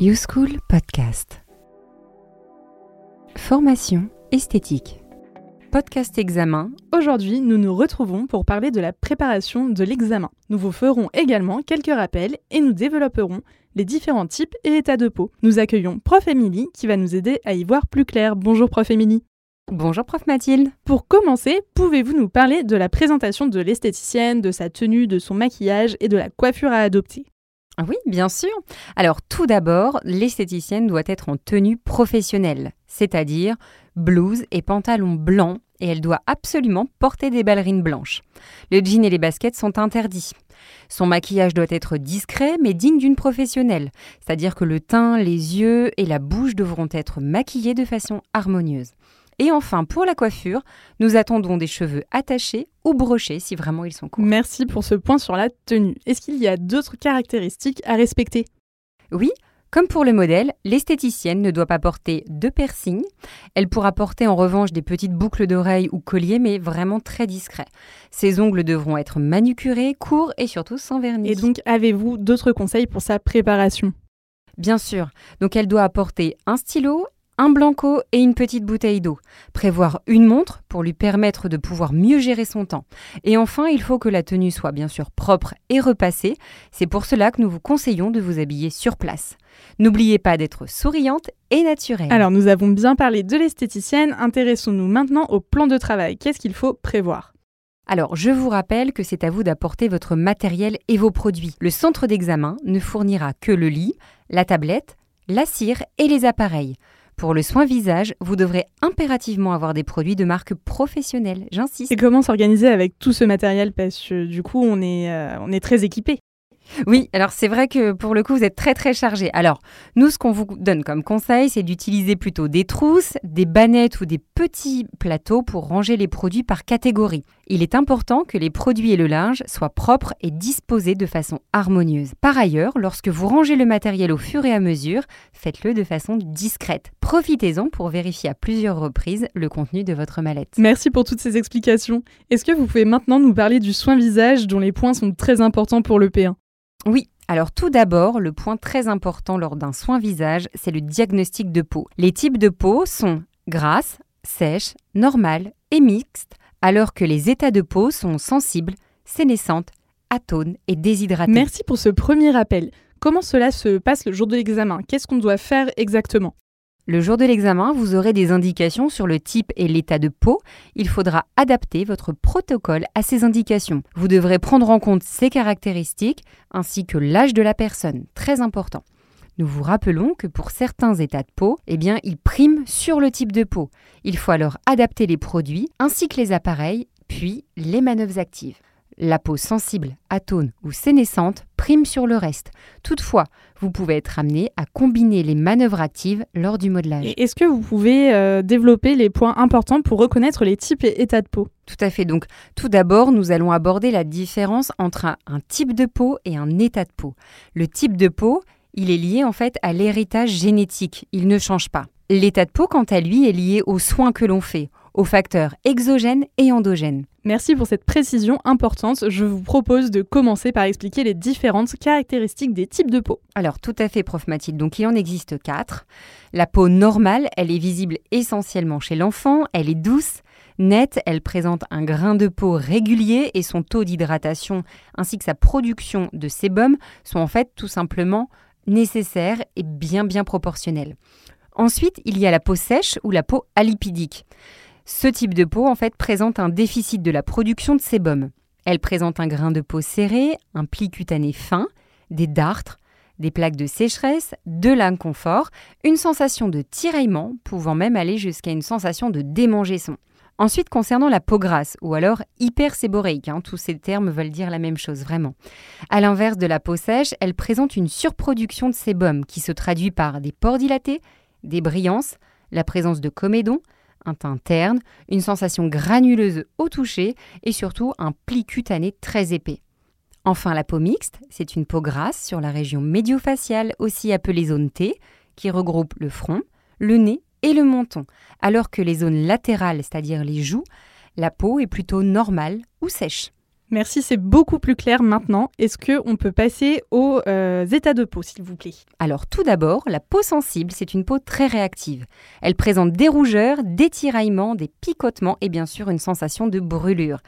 YouSchool Podcast. Formation esthétique. Podcast examen. Aujourd'hui, nous nous retrouvons pour parler de la préparation de l'examen. Nous vous ferons également quelques rappels et nous développerons les différents types et états de peau. Nous accueillons Prof Émilie qui va nous aider à y voir plus clair. Bonjour Prof Émilie. Bonjour Prof Mathilde. Pour commencer, pouvez-vous nous parler de la présentation de l'esthéticienne, de sa tenue, de son maquillage et de la coiffure à adopter? Oui, bien sûr. Alors tout d'abord, l'esthéticienne doit être en tenue professionnelle, c'est-à-dire blouse et pantalon blanc, et elle doit absolument porter des ballerines blanches. Le jean et les baskets sont interdits. Son maquillage doit être discret mais digne d'une professionnelle, c'est-à-dire que le teint, les yeux et la bouche devront être maquillés de façon harmonieuse. Et enfin, pour la coiffure, nous attendons des cheveux attachés ou brochés si vraiment ils sont courts. Merci pour ce point sur la tenue. Est-ce qu'il y a d'autres caractéristiques à respecter? Oui, comme pour le modèle, l'esthéticienne ne doit pas porter de piercing. Elle pourra porter en revanche des petites boucles d'oreilles ou colliers, mais vraiment très discrets. Ses ongles devront être manucurés, courts et surtout sans vernis. Et donc, avez-vous d'autres conseils pour sa préparation? Bien sûr. Donc, elle doit apporter un stylo, un blanco et une petite bouteille d'eau. Prévoir une montre pour lui permettre de pouvoir mieux gérer son temps. Et enfin, il faut que la tenue soit bien sûr propre et repassée. C'est pour cela que nous vous conseillons de vous habiller sur place. N'oubliez pas d'être souriante et naturelle. Alors, nous avons bien parlé de l'esthéticienne. Intéressons-nous maintenant au plan de travail. Qu'est-ce qu'il faut prévoir? Alors, je vous rappelle que c'est à vous d'apporter votre matériel et vos produits. Le centre d'examen ne fournira que le lit, la tablette, la cire et les appareils. Pour le soin visage, vous devrez impérativement avoir des produits de marque professionnelle, j'insiste. Et comment s'organiser avec tout ce matériel? Parce que du coup, on est, euh, on est très équipé. Oui, alors c'est vrai que pour le coup, vous êtes très très chargé. Alors, nous, ce qu'on vous donne comme conseil, c'est d'utiliser plutôt des trousses, des bannettes ou des petits plateaux pour ranger les produits par catégorie. Il est important que les produits et le linge soient propres et disposés de façon harmonieuse. Par ailleurs, lorsque vous rangez le matériel au fur et à mesure, faites-le de façon discrète. Profitez-en pour vérifier à plusieurs reprises le contenu de votre mallette. Merci pour toutes ces explications. Est-ce que vous pouvez maintenant nous parler du soin visage dont les points sont très importants pour le P1 oui, alors tout d'abord, le point très important lors d'un soin visage, c'est le diagnostic de peau. Les types de peau sont grasse, sèche, normale et mixte, alors que les états de peau sont sensibles, sénescentes, atones et déshydratées. Merci pour ce premier rappel. Comment cela se passe le jour de l'examen? Qu'est-ce qu'on doit faire exactement? Le jour de l'examen, vous aurez des indications sur le type et l'état de peau. Il faudra adapter votre protocole à ces indications. Vous devrez prendre en compte ces caractéristiques ainsi que l'âge de la personne, très important. Nous vous rappelons que pour certains états de peau, eh bien, ils priment sur le type de peau. Il faut alors adapter les produits ainsi que les appareils, puis les manœuvres actives la peau sensible, atone ou sénescente prime sur le reste. Toutefois, vous pouvez être amené à combiner les manœuvres actives lors du modelage. Est-ce que vous pouvez euh, développer les points importants pour reconnaître les types et états de peau? Tout à fait. Donc, tout d'abord, nous allons aborder la différence entre un, un type de peau et un état de peau. Le type de peau, il est lié en fait à l'héritage génétique. Il ne change pas. L'état de peau, quant à lui, est lié aux soins que l'on fait, aux facteurs exogènes et endogènes. Merci pour cette précision importante. Je vous propose de commencer par expliquer les différentes caractéristiques des types de peau. Alors tout à fait, prof Mathilde. Donc il en existe quatre. La peau normale, elle est visible essentiellement chez l'enfant, elle est douce, nette, elle présente un grain de peau régulier et son taux d'hydratation ainsi que sa production de sébum sont en fait tout simplement nécessaires et bien bien proportionnels. Ensuite, il y a la peau sèche ou la peau alipidique. Ce type de peau en fait présente un déficit de la production de sébum. Elle présente un grain de peau serré, un pli cutané fin, des dartres, des plaques de sécheresse, de l'inconfort, une sensation de tiraillement pouvant même aller jusqu'à une sensation de démangeaison. Ensuite, concernant la peau grasse ou alors hyperséboréique, hein, tous ces termes veulent dire la même chose vraiment. À l'inverse de la peau sèche, elle présente une surproduction de sébum qui se traduit par des pores dilatés, des brillances, la présence de comédons, un teint terne, une sensation granuleuse au toucher et surtout un pli cutané très épais. Enfin, la peau mixte, c'est une peau grasse sur la région médio-faciale, aussi appelée zone T, qui regroupe le front, le nez et le menton, alors que les zones latérales, c'est-à-dire les joues, la peau est plutôt normale ou sèche. Merci, c'est beaucoup plus clair maintenant. Est-ce qu'on peut passer aux euh, états de peau, s'il vous plaît? Alors tout d'abord, la peau sensible, c'est une peau très réactive. Elle présente des rougeurs, des tiraillements, des picotements et bien sûr une sensation de brûlure.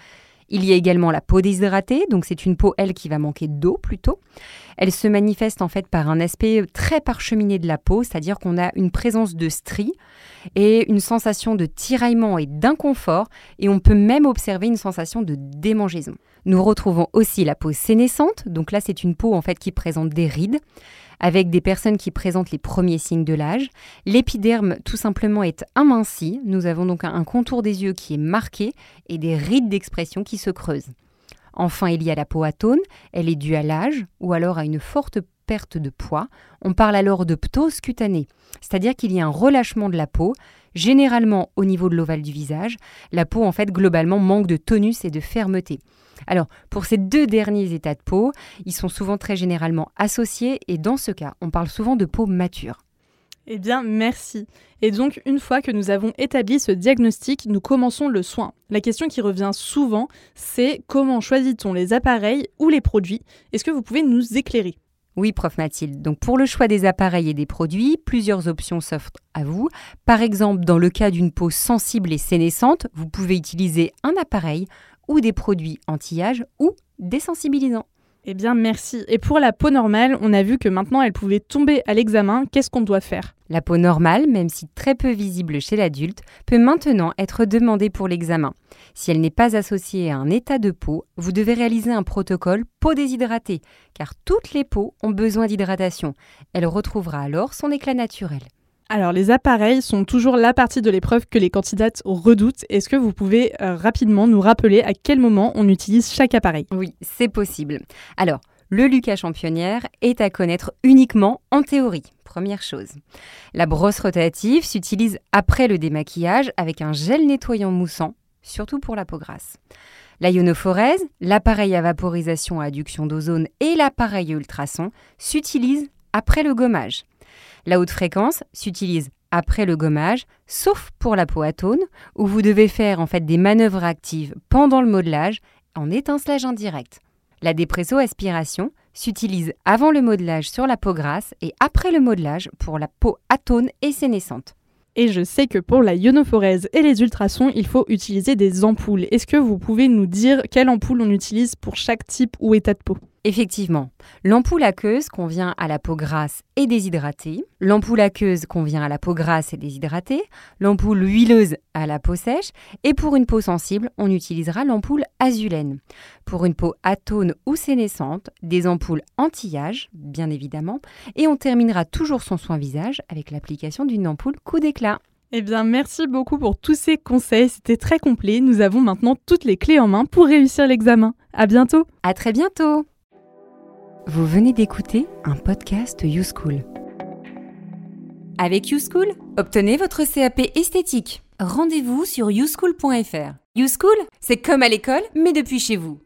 Il y a également la peau déshydratée, donc c'est une peau, elle, qui va manquer d'eau plutôt. Elle se manifeste en fait par un aspect très parcheminé de la peau, c'est-à-dire qu'on a une présence de stries et une sensation de tiraillement et d'inconfort, et on peut même observer une sensation de démangeaison. Nous retrouvons aussi la peau sénescente, donc là c'est une peau en fait qui présente des rides avec des personnes qui présentent les premiers signes de l'âge. L'épiderme tout simplement est aminci, nous avons donc un contour des yeux qui est marqué et des rides d'expression qui se creusent. Enfin, il y a la peau atone, elle est due à l'âge ou alors à une forte perte de poids. On parle alors de ptose cutanée, c'est-à-dire qu'il y a un relâchement de la peau, généralement au niveau de l'ovale du visage. La peau, en fait, globalement, manque de tonus et de fermeté. Alors, pour ces deux derniers états de peau, ils sont souvent très généralement associés et dans ce cas, on parle souvent de peau mature. Eh bien, merci. Et donc, une fois que nous avons établi ce diagnostic, nous commençons le soin. La question qui revient souvent, c'est comment choisit-on les appareils ou les produits? Est-ce que vous pouvez nous éclairer? Oui, prof Mathilde. Donc pour le choix des appareils et des produits, plusieurs options s'offrent à vous. Par exemple, dans le cas d'une peau sensible et sénescente, vous pouvez utiliser un appareil ou des produits anti-âge ou désensibilisants. Eh bien, merci. Et pour la peau normale, on a vu que maintenant elle pouvait tomber à l'examen. Qu'est-ce qu'on doit faire? La peau normale, même si très peu visible chez l'adulte, peut maintenant être demandée pour l'examen. Si elle n'est pas associée à un état de peau, vous devez réaliser un protocole peau déshydratée, car toutes les peaux ont besoin d'hydratation. Elle retrouvera alors son éclat naturel. Alors, les appareils sont toujours la partie de l'épreuve que les candidates redoutent. Est-ce que vous pouvez euh, rapidement nous rappeler à quel moment on utilise chaque appareil? Oui, c'est possible. Alors, le Lucas championnière est à connaître uniquement en théorie. Première chose. La brosse rotative s'utilise après le démaquillage avec un gel nettoyant moussant, surtout pour la peau grasse. La ionophorèse, l'appareil à vaporisation à adduction d'ozone et l'appareil ultrason s'utilisent après le gommage. La haute fréquence s'utilise après le gommage, sauf pour la peau atone, où vous devez faire en fait des manœuvres actives pendant le modelage en étincelage indirect. La dépresso-aspiration s'utilise avant le modelage sur la peau grasse et après le modelage pour la peau atone et sénescente. Et je sais que pour la ionophorèse et les ultrasons, il faut utiliser des ampoules. Est-ce que vous pouvez nous dire quelle ampoule on utilise pour chaque type ou état de peau? Effectivement, l'ampoule aqueuse convient à la peau grasse et déshydratée, l'ampoule aqueuse convient à la peau grasse et déshydratée, l'ampoule huileuse à la peau sèche, et pour une peau sensible, on utilisera l'ampoule azulène. Pour une peau atone ou sénescente, des ampoules anti-âge, bien évidemment, et on terminera toujours son soin visage avec l'application d'une ampoule coup d'éclat. Eh bien, merci beaucoup pour tous ces conseils, c'était très complet. Nous avons maintenant toutes les clés en main pour réussir l'examen. À bientôt. À très bientôt. Vous venez d'écouter un podcast YouSchool. Avec YouSchool, obtenez votre CAP esthétique. Rendez-vous sur youschool.fr. YouSchool, c'est comme à l'école, mais depuis chez vous.